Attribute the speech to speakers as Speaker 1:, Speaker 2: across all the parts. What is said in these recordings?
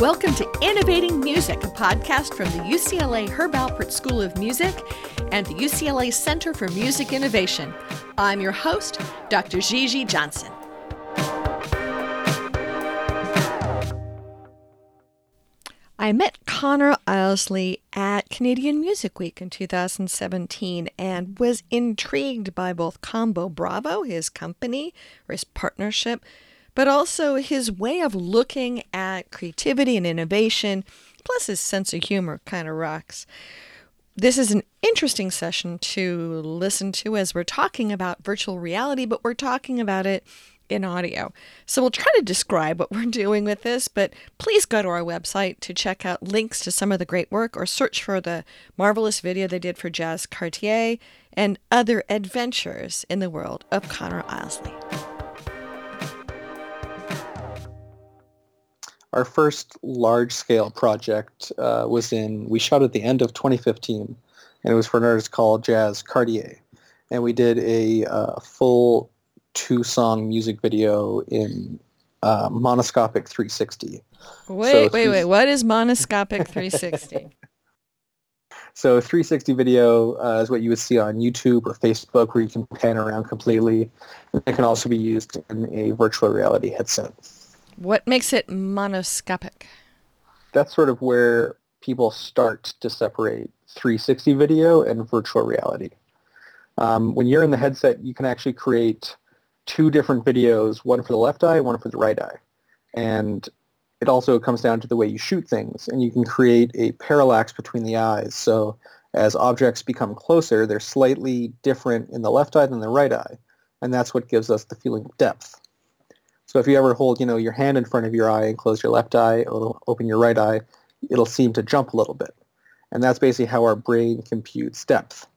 Speaker 1: Welcome to Innovating Music, a podcast from the UCLA Herb Alpert School of Music and the UCLA Center for Music Innovation. I'm your host, Dr. Gigi Johnson. I met Connor Ilsley at Canadian Music Week in 2017 and was intrigued by both Combo Bravo, his company or his partnership, but also his way of looking at creativity and innovation, plus his sense of humor kind of rocks. This is an interesting session to listen to as we're talking about virtual reality, but we're talking about it in audio. So we'll try to describe what we're doing with this, but please go to our website to check out links to some of the great work or search for the marvelous video they did for Jazz Cartier and other adventures in the world of Conor Ilsley.
Speaker 2: Our first large scale project uh, was in, we shot at the end of 2015, and it was for an artist called Jazz Cartier. And we did a uh, full two song music video in uh, monoscopic 360.
Speaker 1: Wait, so wait, wait. What is monoscopic 360?
Speaker 2: so 360 video uh, is what you would see on YouTube or Facebook where you can pan around completely. and It can also be used in a virtual reality headset.
Speaker 1: What makes it monoscopic?
Speaker 2: That's sort of where people start to separate 360 video and virtual reality. Um, when you're in the headset, you can actually create two different videos, one for the left eye, one for the right eye. And it also comes down to the way you shoot things, and you can create a parallax between the eyes. So as objects become closer, they're slightly different in the left eye than the right eye, and that's what gives us the feeling of depth. So if you ever hold, you know, your hand in front of your eye and close your left eye, it'll open your right eye, it'll seem to jump a little bit. And that's basically how our brain computes depth.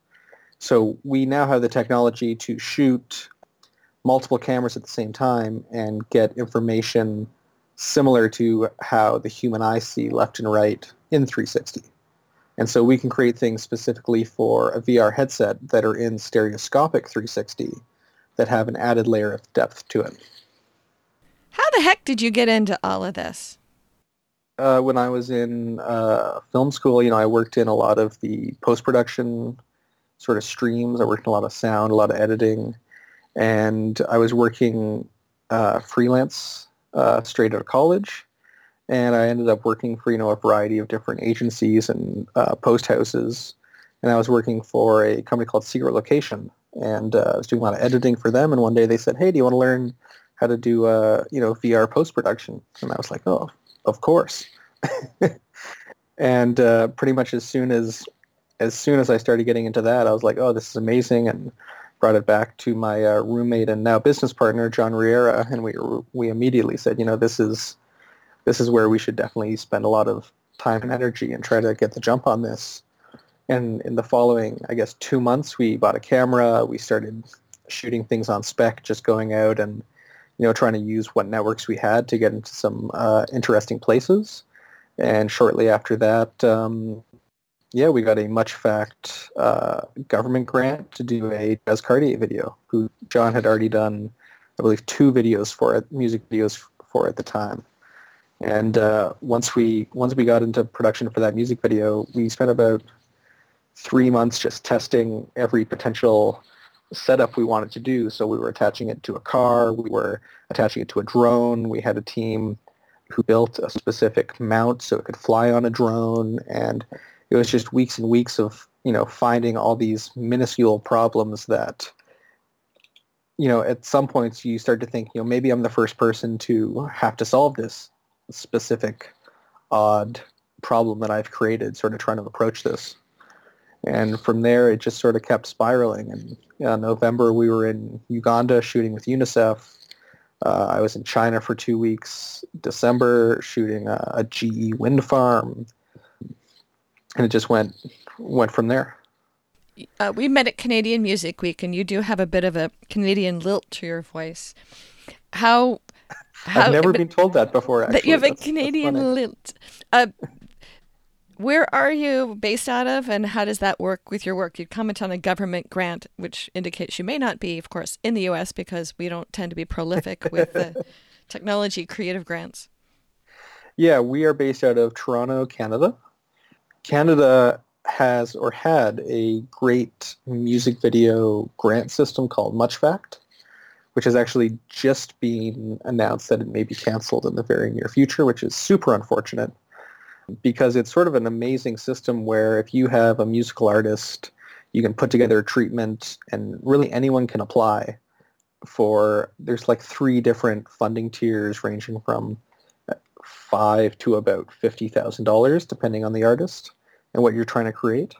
Speaker 2: So we now have the technology to shoot multiple cameras at the same time and get information similar to how the human eye see left and right in 360. And so we can create things specifically for a VR headset that are in stereoscopic 360 that have an added layer of depth to it.
Speaker 1: How the heck did you get into all of this?
Speaker 2: Uh, when I was in uh, film school, you know, I worked in a lot of the post-production sort of streams. I worked in a lot of sound, a lot of editing, and I was working uh, freelance uh, straight out of college. And I ended up working for, you know, a variety of different agencies and uh, post houses. And I was working for a company called Secret Location. And uh, I was doing a lot of editing for them. And one day they said, hey, do you want to learn how to do uh, you know VR post production, and I was like, oh, of course. and uh, pretty much as soon as as soon as I started getting into that, I was like, oh, this is amazing, and brought it back to my uh, roommate and now business partner John Riera, and we we immediately said, you know, this is this is where we should definitely spend a lot of time and energy and try to get the jump on this. And in the following, I guess, two months, we bought a camera. We started shooting things on spec, just going out and you know, trying to use what networks we had to get into some uh, interesting places. And shortly after that, um, yeah, we got a MuchFact uh, government grant to do a Jazz Cartier video, who John had already done, I believe, two videos for it, music videos for at the time. And uh, once we once we got into production for that music video, we spent about three months just testing every potential setup we wanted to do. So we were attaching it to a car, we were attaching it to a drone. We had a team who built a specific mount so it could fly on a drone, and it was just weeks and weeks of you know finding all these minuscule problems that you know at some points you start to think you know maybe I'm the first person to have to solve this specific odd problem that I've created, sort of trying to approach this. And from there, it just sort of kept spiraling. And in November, we were in Uganda shooting with UNICEF. Uh, I was in China for two weeks. December, shooting a, a GE wind farm, and it just went went from there.
Speaker 1: Uh, we met at Canadian Music Week, and you do have a bit of a Canadian lilt to your voice. How?
Speaker 2: how I've never been told that before. Actually.
Speaker 1: That you have a Canadian lilt. Uh, where are you based out of, and how does that work with your work? You'd comment on a government grant, which indicates you may not be, of course, in the U.S. because we don't tend to be prolific with the technology creative grants.
Speaker 2: Yeah, we are based out of Toronto, Canada. Canada has or had a great music video grant system called MuchFact, which has actually just been announced that it may be canceled in the very near future, which is super unfortunate because it's sort of an amazing system where if you have a musical artist, you can put together a treatment and really anyone can apply for, there's like three different funding tiers ranging from five to about $50,000 depending on the artist and what you're trying to create.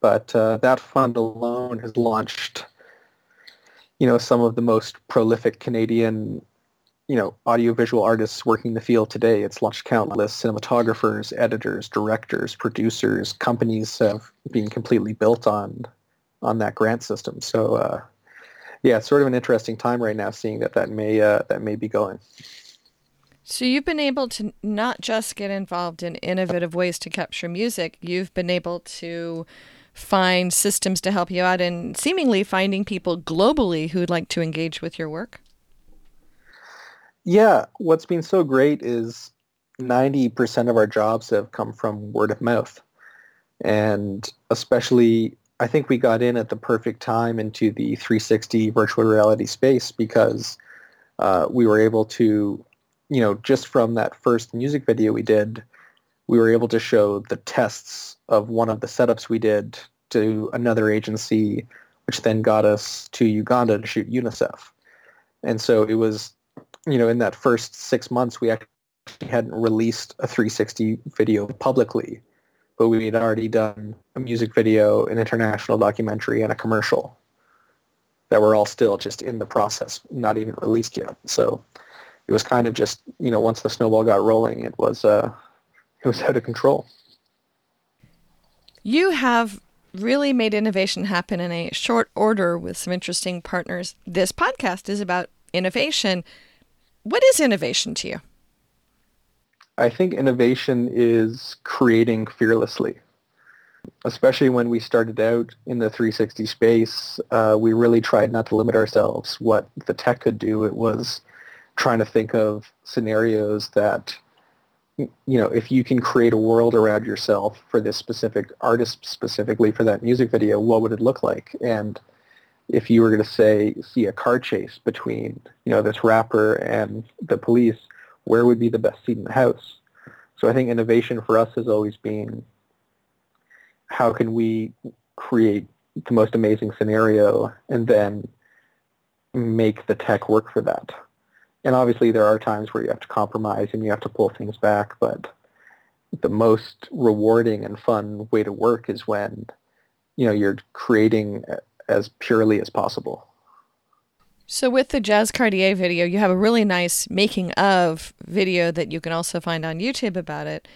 Speaker 2: But uh, that fund alone has launched, you know, some of the most prolific Canadian you know, audiovisual artists working the field today. It's launched countless cinematographers, editors, directors, producers. Companies have been completely built on on that grant system. So, uh, yeah, it's sort of an interesting time right now, seeing that that may uh, that may be going.
Speaker 1: So you've been able to not just get involved in innovative ways to capture music. You've been able to find systems to help you out and seemingly finding people globally who'd like to engage with your work.
Speaker 2: Yeah, what's been so great is 90% of our jobs have come from word of mouth. And especially, I think we got in at the perfect time into the 360 virtual reality space because uh, we were able to, you know, just from that first music video we did, we were able to show the tests of one of the setups we did to another agency, which then got us to Uganda to shoot UNICEF. And so it was you know, in that first six months, we actually hadn't released a 360 video publicly, but we had already done a music video, an international documentary, and a commercial that were all still just in the process, not even released yet. So it was kind of just, you know, once the snowball got rolling, it was, uh, it was out of control.
Speaker 1: You have really made innovation happen in a short order with some interesting partners. This podcast is about innovation. What is innovation to you?
Speaker 2: I think innovation is creating fearlessly. Especially when we started out in the 360 space, uh, we really tried not to limit ourselves what the tech could do. It was trying to think of scenarios that, you know, if you can create a world around yourself for this specific artist, specifically for that music video, what would it look like? And if you were going to say see a car chase between you know this rapper and the police, where would be the best seat in the house? So I think innovation for us has always been how can we create the most amazing scenario and then make the tech work for that. And obviously there are times where you have to compromise and you have to pull things back, but the most rewarding and fun way to work is when you know you're creating as purely as possible.
Speaker 1: So with the Jazz Cartier video, you have a really nice making of video that you can also find on YouTube about it.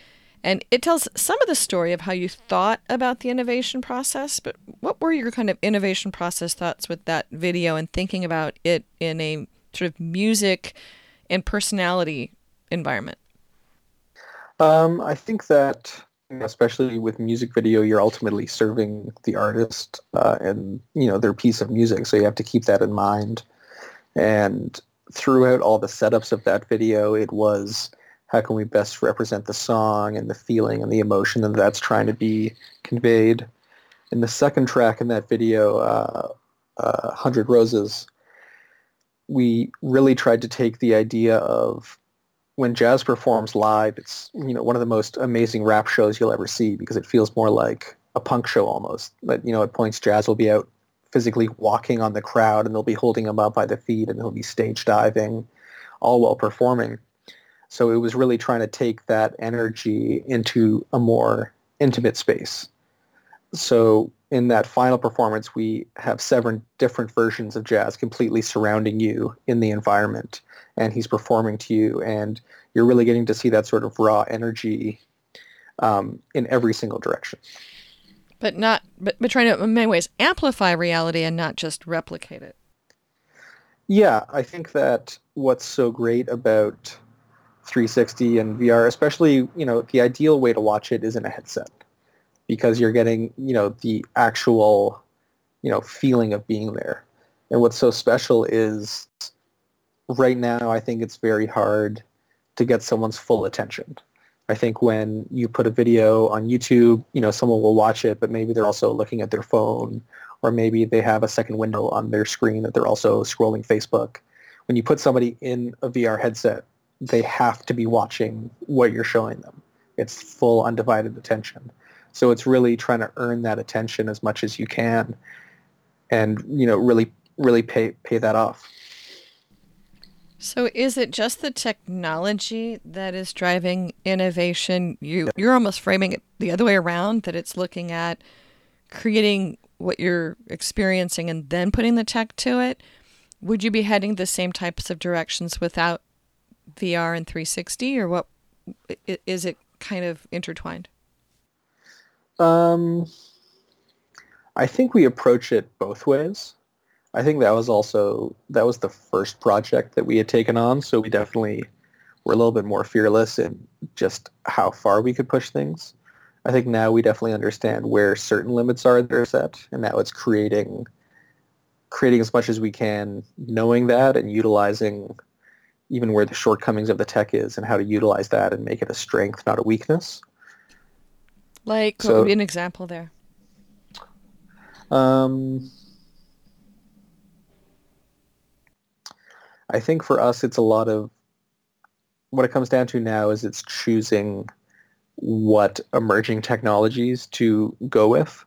Speaker 1: And it tells some of the story of how you thought about the innovation process, but what were your kind of innovation process thoughts with that video and thinking about it in a sort of music and personality environment?
Speaker 2: Um, I think that especially with music video, you're ultimately serving the artist uh, and you know their piece of music, so you have to keep that in mind. And throughout all the setups of that video, it was how can we best represent the song and the feeling and the emotion that that's trying to be conveyed. In the second track in that video, uh, uh, 100 Roses, we really tried to take the idea of when Jazz performs live, it's you know one of the most amazing rap shows you'll ever see because it feels more like a punk show almost. But you know, at points, Jazz will be out physically walking on the crowd, and they'll be holding them up by the feet, and they'll be stage diving, all while performing. So it was really trying to take that energy into a more intimate space. So in that final performance, we have seven different versions of Jazz completely surrounding you in the environment and he's performing to you, and you're really getting to see that sort of raw energy um, in every single direction.
Speaker 1: But not, but, but trying to, in many ways, amplify reality and not just replicate it.
Speaker 2: Yeah, I think that what's so great about 360 and VR, especially, you know, the ideal way to watch it is in a headset because you're getting, you know, the actual, you know, feeling of being there. And what's so special is right now I think it's very hard to get someone's full attention. I think when you put a video on YouTube, you know, someone will watch it, but maybe they're also looking at their phone or maybe they have a second window on their screen that they're also scrolling Facebook. When you put somebody in a VR headset, they have to be watching what you're showing them. It's full undivided attention. So it's really trying to earn that attention as much as you can and, you know, really really pay pay that off.
Speaker 1: So is it just the technology that is driving innovation? You you're almost framing it the other way around that it's looking at creating what you're experiencing and then putting the tech to it. Would you be heading the same types of directions without VR and 360 or what is it kind of intertwined?
Speaker 2: Um I think we approach it both ways. I think that was also that was the first project that we had taken on, so we definitely were a little bit more fearless in just how far we could push things. I think now we definitely understand where certain limits are that are set, and now it's creating creating as much as we can, knowing that and utilizing even where the shortcomings of the tech is and how to utilize that and make it a strength, not a weakness.
Speaker 1: Like, so, what would be an example there?
Speaker 2: Um, I think for us, it's a lot of what it comes down to now is it's choosing what emerging technologies to go with.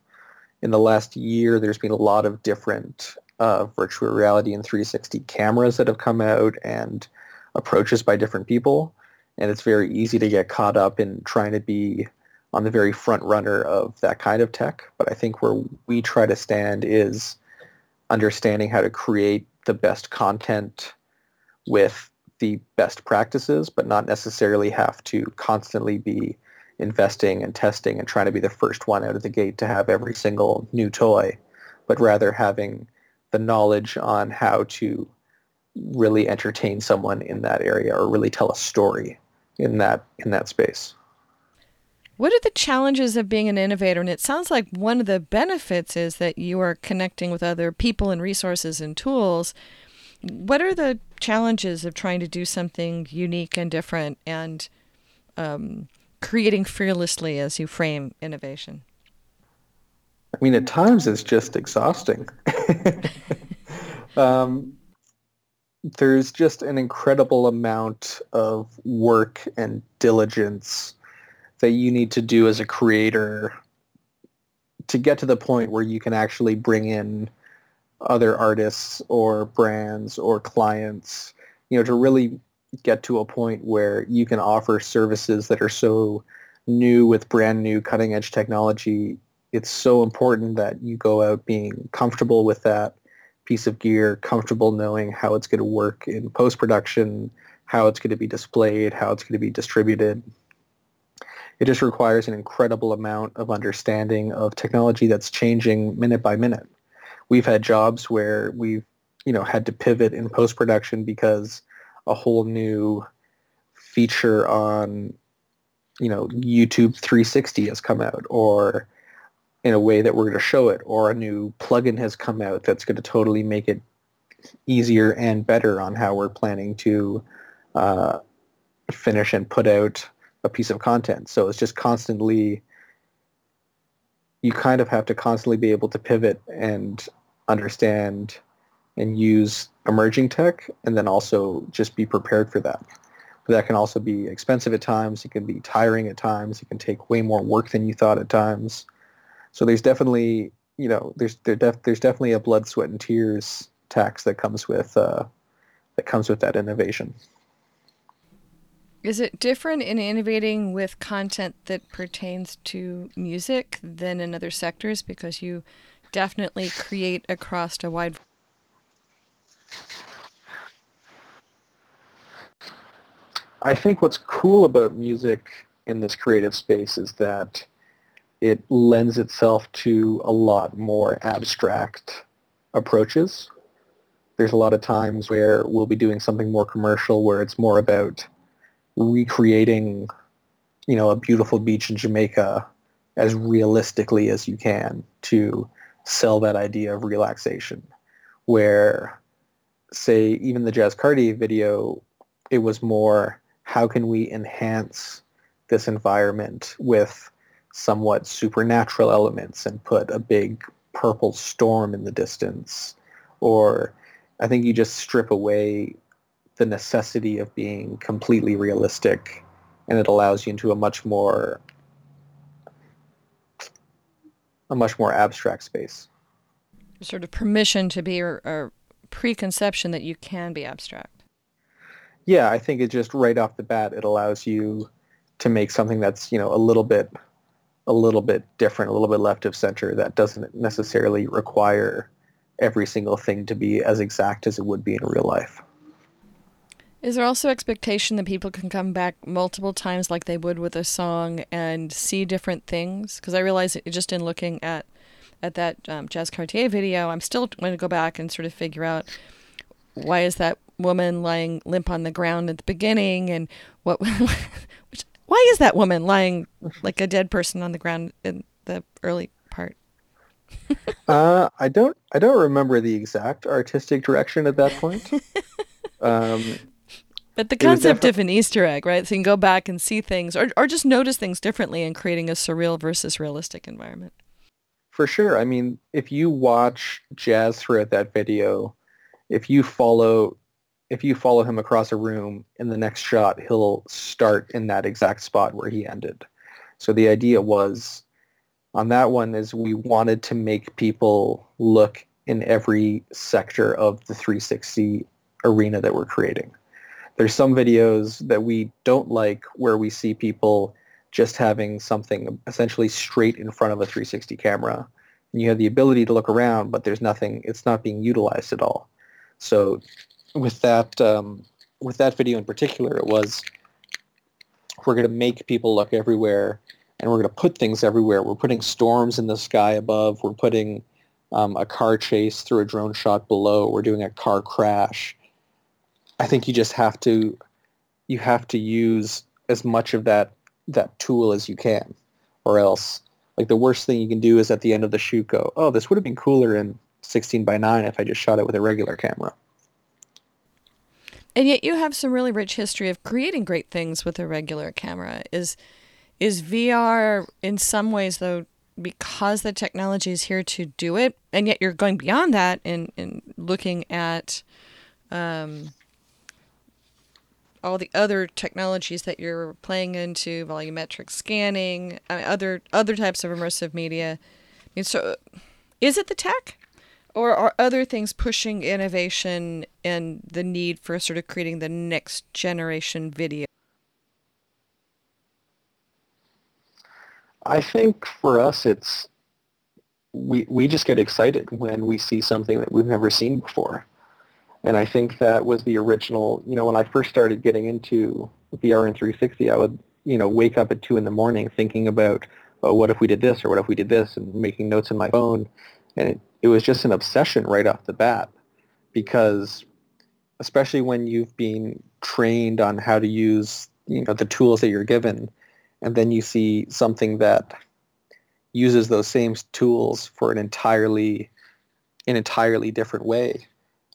Speaker 2: In the last year, there's been a lot of different uh, virtual reality and 360 cameras that have come out and approaches by different people. And it's very easy to get caught up in trying to be on the very front runner of that kind of tech. But I think where we try to stand is understanding how to create the best content with the best practices, but not necessarily have to constantly be investing and testing and trying to be the first one out of the gate to have every single new toy, but rather having the knowledge on how to really entertain someone in that area or really tell a story in that in that space.
Speaker 1: What are the challenges of being an innovator? And it sounds like one of the benefits is that you are connecting with other people and resources and tools what are the challenges of trying to do something unique and different and um, creating fearlessly as you frame innovation?
Speaker 2: I mean, at times it's just exhausting. um, there's just an incredible amount of work and diligence that you need to do as a creator to get to the point where you can actually bring in other artists or brands or clients, you know, to really get to a point where you can offer services that are so new with brand new cutting edge technology. It's so important that you go out being comfortable with that piece of gear, comfortable knowing how it's going to work in post-production, how it's going to be displayed, how it's going to be distributed. It just requires an incredible amount of understanding of technology that's changing minute by minute. We've had jobs where we've you know had to pivot in post production because a whole new feature on you know YouTube 360 has come out or in a way that we're going to show it or a new plugin has come out that's going to totally make it easier and better on how we're planning to uh, finish and put out a piece of content. So it's just constantly you kind of have to constantly be able to pivot and understand and use emerging tech and then also just be prepared for that. But that can also be expensive at times. It can be tiring at times. It can take way more work than you thought at times. So there's definitely, you know, there's there def, there's definitely a blood, sweat, and tears tax that comes with uh, that comes with that innovation.
Speaker 1: Is it different in innovating with content that pertains to music than in other sectors because you definitely create across a wide
Speaker 2: I think what's cool about music in this creative space is that it lends itself to a lot more abstract approaches. There's a lot of times where we'll be doing something more commercial where it's more about recreating, you know, a beautiful beach in Jamaica as realistically as you can to sell that idea of relaxation where say even the Jazz Cartier video it was more how can we enhance this environment with somewhat supernatural elements and put a big purple storm in the distance? Or I think you just strip away the necessity of being completely realistic and it allows you into a much more a much more abstract space.
Speaker 1: Sort of permission to be or, or preconception that you can be abstract.
Speaker 2: Yeah, I think it just right off the bat it allows you to make something that's, you know, a little bit a little bit different, a little bit left of center that doesn't necessarily require every single thing to be as exact as it would be in real life.
Speaker 1: Is there also expectation that people can come back multiple times like they would with a song and see different things? Because I realize just in looking at at that um, Jazz Cartier video, I'm still going to go back and sort of figure out why is that woman lying limp on the ground at the beginning and what which, why is that woman lying like a dead person on the ground in the early part?
Speaker 2: uh, I don't I don't remember the exact artistic direction at that point. Um,
Speaker 1: but the concept of an Easter egg, right? So you can go back and see things or, or just notice things differently in creating a surreal versus realistic environment.
Speaker 2: For sure. I mean, if you watch Jazz throughout that video, if you follow if you follow him across a room in the next shot, he'll start in that exact spot where he ended. So the idea was on that one is we wanted to make people look in every sector of the 360 arena that we're creating there's some videos that we don't like where we see people just having something essentially straight in front of a 360 camera. And you have the ability to look around, but there's nothing, it's not being utilized at all. So with that, um, with that video in particular, it was we're going to make people look everywhere and we're going to put things everywhere. We're putting storms in the sky above. We're putting um, a car chase through a drone shot below. We're doing a car crash. I think you just have to you have to use as much of that that tool as you can, or else like the worst thing you can do is at the end of the shoot go, oh, this would have been cooler in 16 by 9 if I just shot it with a regular camera.
Speaker 1: And yet you have some really rich history of creating great things with a regular camera. Is is VR in some ways though because the technology is here to do it, and yet you're going beyond that and, and looking at um, all the other technologies that you're playing into, volumetric scanning, uh, other other types of immersive media. I mean, so is it the tech, or are other things pushing innovation and the need for sort of creating the next generation video?
Speaker 2: I think for us, it's we we just get excited when we see something that we've never seen before. And I think that was the original, you know, when I first started getting into VR and 360, I would, you know, wake up at 2 in the morning thinking about, oh, what if we did this or what if we did this and making notes in my phone. And it, it was just an obsession right off the bat because especially when you've been trained on how to use, you know, the tools that you're given and then you see something that uses those same tools for an entirely an entirely different way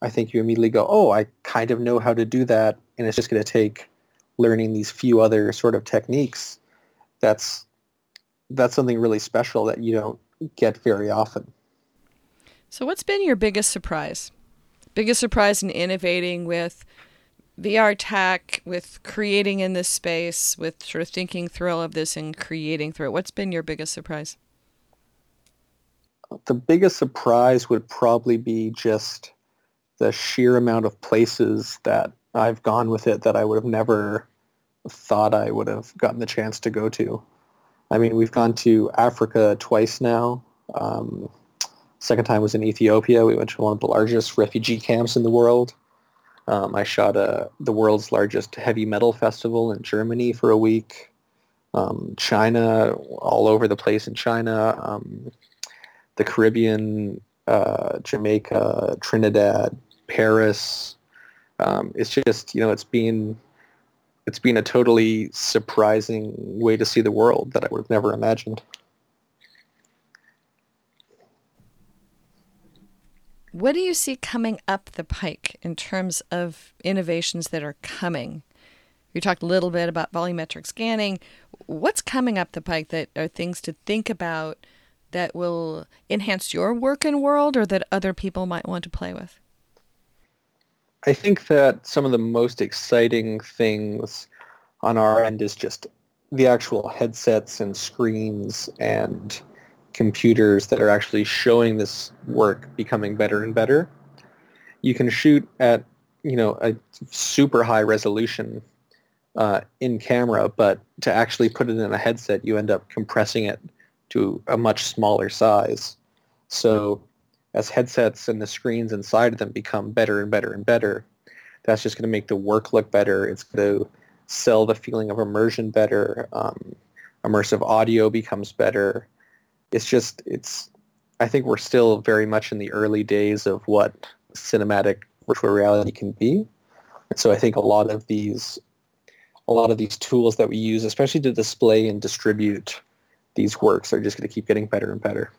Speaker 2: I think you immediately go, oh, I kind of know how to do that, and it's just going to take learning these few other sort of techniques. That's that's something really special that you don't get very often.
Speaker 1: So, what's been your biggest surprise? Biggest surprise in innovating with VR tech, with creating in this space, with sort of thinking through all of this and creating through it. What's been your biggest surprise?
Speaker 2: The biggest surprise would probably be just the sheer amount of places that I've gone with it that I would have never thought I would have gotten the chance to go to. I mean, we've gone to Africa twice now. Um, second time was in Ethiopia. We went to one of the largest refugee camps in the world. Um, I shot a, the world's largest heavy metal festival in Germany for a week. Um, China, all over the place in China. Um, the Caribbean, uh, Jamaica, Trinidad, Paris. Um, it's just you know it's been it's been a totally surprising way to see the world that I would have never imagined.
Speaker 1: What do you see coming up the pike in terms of innovations that are coming You talked a little bit about volumetric scanning. What's coming up the pike that are things to think about that will enhance your work and world or that other people might want to play with?
Speaker 2: I think that some of the most exciting things on our end is just the actual headsets and screens and computers that are actually showing this work becoming better and better. You can shoot at you know a super high resolution uh, in camera, but to actually put it in a headset, you end up compressing it to a much smaller size. So as headsets and the screens inside of them become better and better and better, that's just going to make the work look better. It's going to sell the feeling of immersion better. Um, immersive audio becomes better. It's just, it's, I think we're still very much in the early days of what cinematic virtual reality can be. And so I think a lot of these, a lot of these tools that we use, especially to display and distribute these works, are just going to keep getting better and better.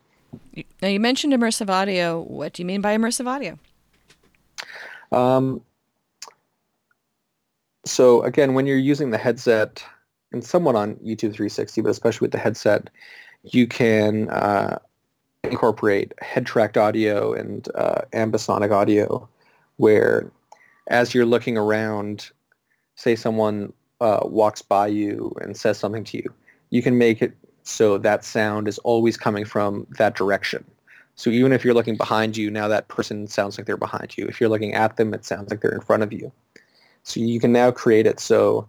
Speaker 1: Now you mentioned immersive audio. What do you mean by immersive audio?
Speaker 2: Um, so again, when you're using the headset, and somewhat on YouTube 360, but especially with the headset, you can uh, incorporate head-tracked audio and uh, ambisonic audio, where as you're looking around, say someone uh, walks by you and says something to you, you can make it so that sound is always coming from that direction. So even if you're looking behind you, now that person sounds like they're behind you. If you're looking at them, it sounds like they're in front of you. So you can now create it so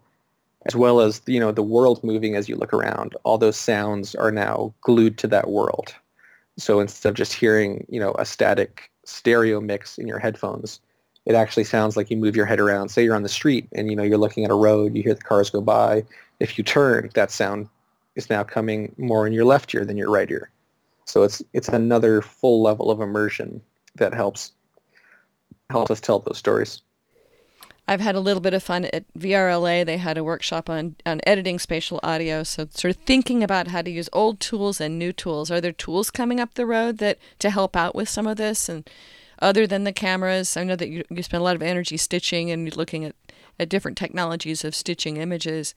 Speaker 2: as well as you know the world moving as you look around, all those sounds are now glued to that world. So instead of just hearing you know a static stereo mix in your headphones, it actually sounds like you move your head around. Say you're on the street and you know you're looking at a road, you hear the cars go by. If you turn, that sound is now coming more in your left ear than your right ear. So it's it's another full level of immersion that helps helps us tell those stories.
Speaker 1: I've had a little bit of fun at VRLA. They had a workshop on, on editing spatial audio. So, sort of thinking about how to use old tools and new tools. Are there tools coming up the road that to help out with some of this? And other than the cameras, I know that you, you spend a lot of energy stitching and looking at, at different technologies of stitching images.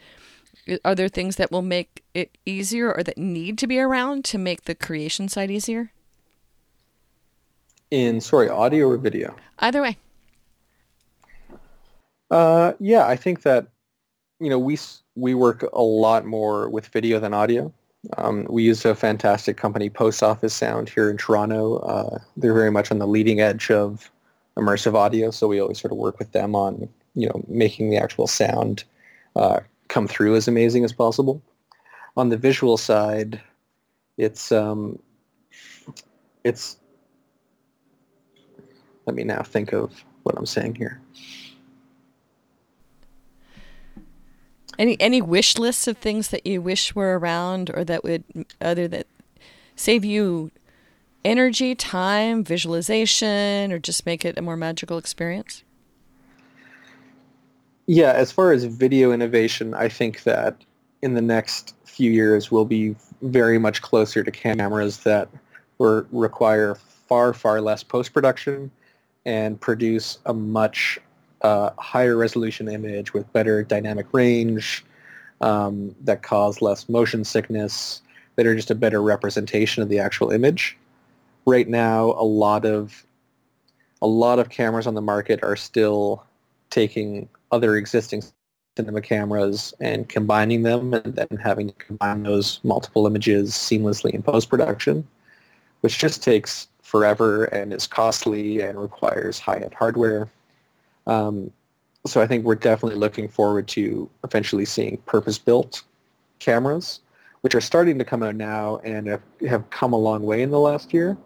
Speaker 1: Are there things that will make it easier or that need to be around to make the creation side easier?
Speaker 2: In, sorry, audio or video?
Speaker 1: Either way.
Speaker 2: Uh, yeah, I think that you know we we work a lot more with video than audio. Um, we use a fantastic company, Post Office Sound, here in Toronto. Uh, they're very much on the leading edge of immersive audio, so we always sort of work with them on you know making the actual sound uh, come through as amazing as possible. On the visual side, it's um, it's. Let me now think of what I'm saying here.
Speaker 1: Any any wish lists of things that you wish were around, or that would other that save you energy, time, visualization, or just make it a more magical experience?
Speaker 2: Yeah, as far as video innovation, I think that in the next few years we'll be very much closer to cameras that will require far, far less post-production and produce a much uh, higher resolution image with better dynamic range um, that cause less motion sickness, that are just a better representation of the actual image. Right now, a lot of a lot of cameras on the market are still taking other existing cinema cameras and combining them and then having to combine those multiple images seamlessly in post-production, which just takes forever and is costly and requires high-end hardware. Um, so I think we're definitely looking forward to eventually seeing purpose-built cameras, which are starting to come out now and have, have come a long way in the last year.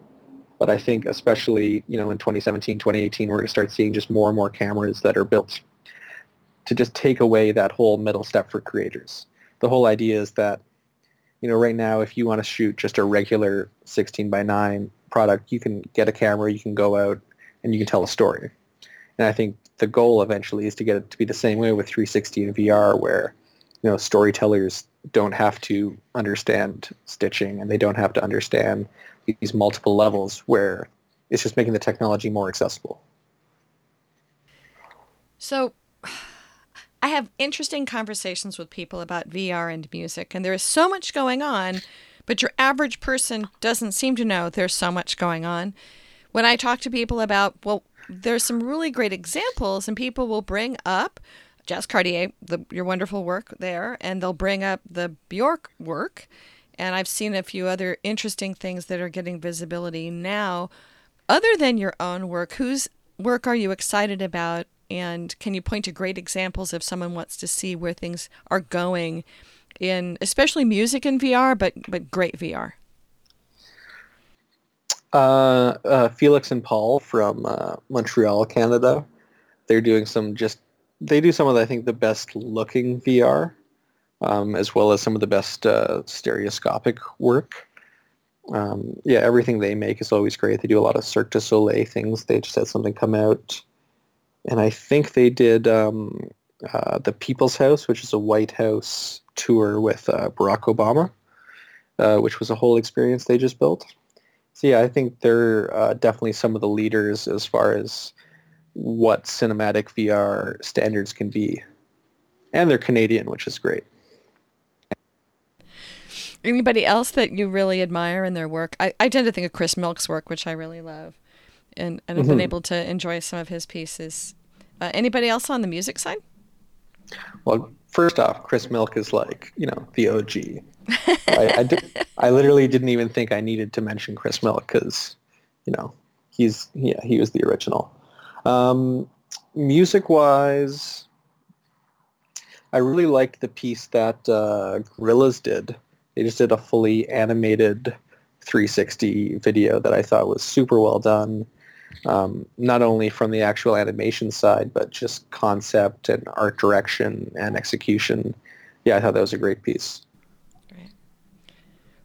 Speaker 2: But I think especially, you know, in 2017, 2018, we're going to start seeing just more and more cameras that are built to just take away that whole middle step for creators. The whole idea is that, you know, right now, if you want to shoot just a regular 16 by 9 product, you can get a camera, you can go out, and you can tell a story. And I think the goal eventually is to get it to be the same way with 360 and VR, where you know storytellers don't have to understand stitching and they don't have to understand these multiple levels where it's just making the technology more accessible.
Speaker 1: So I have interesting conversations with people about VR and music, and there is so much going on, but your average person doesn't seem to know there's so much going on. When I talk to people about, well, there's some really great examples, and people will bring up Jazz Cartier, the, your wonderful work there, and they'll bring up the Bjork work. And I've seen a few other interesting things that are getting visibility now. Other than your own work, whose work are you excited about? And can you point to great examples if someone wants to see where things are going in especially music in VR, but but great VR?
Speaker 2: Uh, uh, Felix and Paul from uh, Montreal, Canada. They're doing some just they do some of the, I think the best looking VR, um, as well as some of the best uh, stereoscopic work. Um, yeah, everything they make is always great. They do a lot of Cirque du Soleil things. They just had something come out, and I think they did um, uh, the People's House, which is a White House tour with uh, Barack Obama, uh, which was a whole experience they just built. So yeah, I think they're uh, definitely some of the leaders as far as what cinematic VR standards can be. And they're Canadian, which is great.
Speaker 1: Anybody else that you really admire in their work? I, I tend to think of Chris Milk's work, which I really love, and, and I've mm-hmm. been able to enjoy some of his pieces. Uh, anybody else on the music side?
Speaker 2: Well, first off, Chris Milk is like, you know, the OG. I, I, did, I literally didn't even think I needed to mention Chris Milk because, you know, he's, yeah, he was the original. Um, music-wise, I really liked the piece that uh, Gorillaz did. They just did a fully animated 360 video that I thought was super well done. Um, not only from the actual animation side, but just concept and art direction and execution. Yeah, I thought that was a great piece. Great.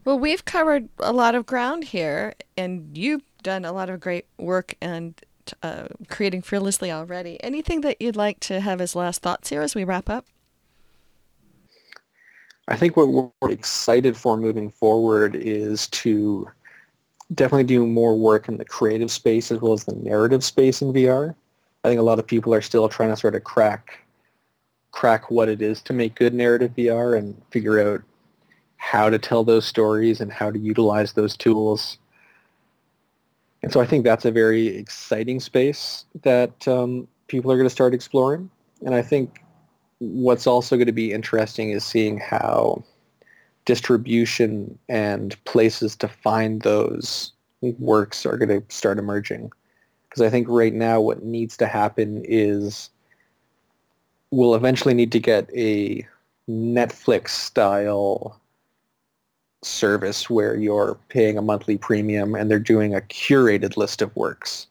Speaker 1: Well, we've covered a lot of ground here, and you've done a lot of great work and uh, creating fearlessly already. Anything that you'd like to have as last thoughts here as we wrap up?
Speaker 2: I think what we're excited for moving forward is to definitely do more work in the creative space as well as the narrative space in VR. I think a lot of people are still trying to sort of crack crack what it is to make good narrative VR and figure out how to tell those stories and how to utilize those tools and so I think that's a very exciting space that um, people are going to start exploring. And I think what's also going to be interesting is seeing how distribution and places to find those works are going to start emerging. Because I think right now what needs to happen is we'll eventually need to get a Netflix style service where you're paying a monthly premium and they're doing a curated list of works.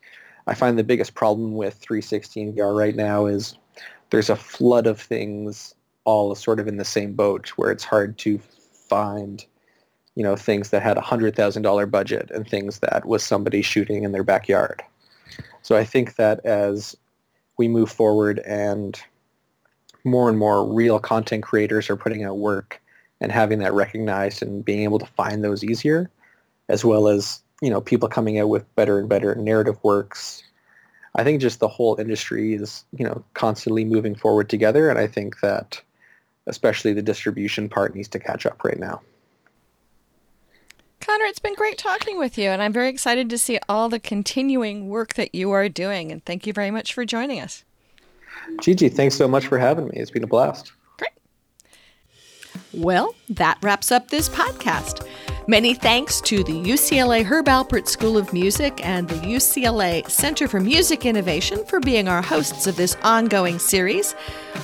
Speaker 2: I find the biggest problem with 360 VR right now is there's a flood of things all sort of in the same boat where it's hard to find you know things that had a hundred thousand dollar budget and things that was somebody shooting in their backyard. So I think that as we move forward and more and more real content creators are putting out work and having that recognized and being able to find those easier, as well as you know people coming out with better and better narrative works. I think just the whole industry is you know constantly moving forward together, and I think that especially the distribution part needs to catch up right now.
Speaker 1: Connor, it's been great talking with you, and I'm very excited to see all the continuing work that you are doing. And thank you very much for joining us.
Speaker 2: Gigi, thanks so much for having me. It's been a blast. Great.
Speaker 1: Well, that wraps up this podcast. Many thanks to the UCLA Herb Alpert School of Music and the UCLA Center for Music Innovation for being our hosts of this ongoing series.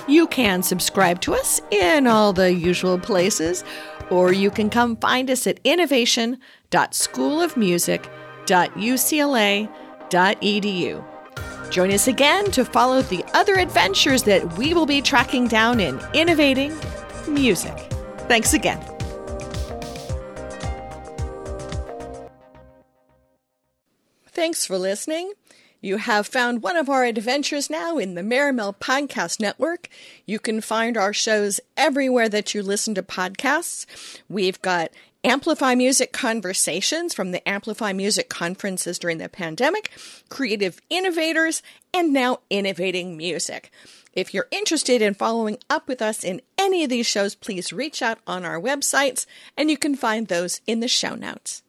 Speaker 1: You can subscribe to us in all the usual places, or you can come find us at innovation.schoolofmusic.ucla.edu. Join us again to follow the other adventures that we will be tracking down in innovating music. Thanks again. Thanks for listening. You have found one of our adventures now in the Maremel Podcast Network. You can find our shows everywhere that you listen to podcasts. We've got Amplify Music conversations from the Amplify Music conferences during the pandemic, creative innovators, and now innovating music. If you're interested in following up with us in any of these shows, please reach out on our websites, and you can find those in the show notes.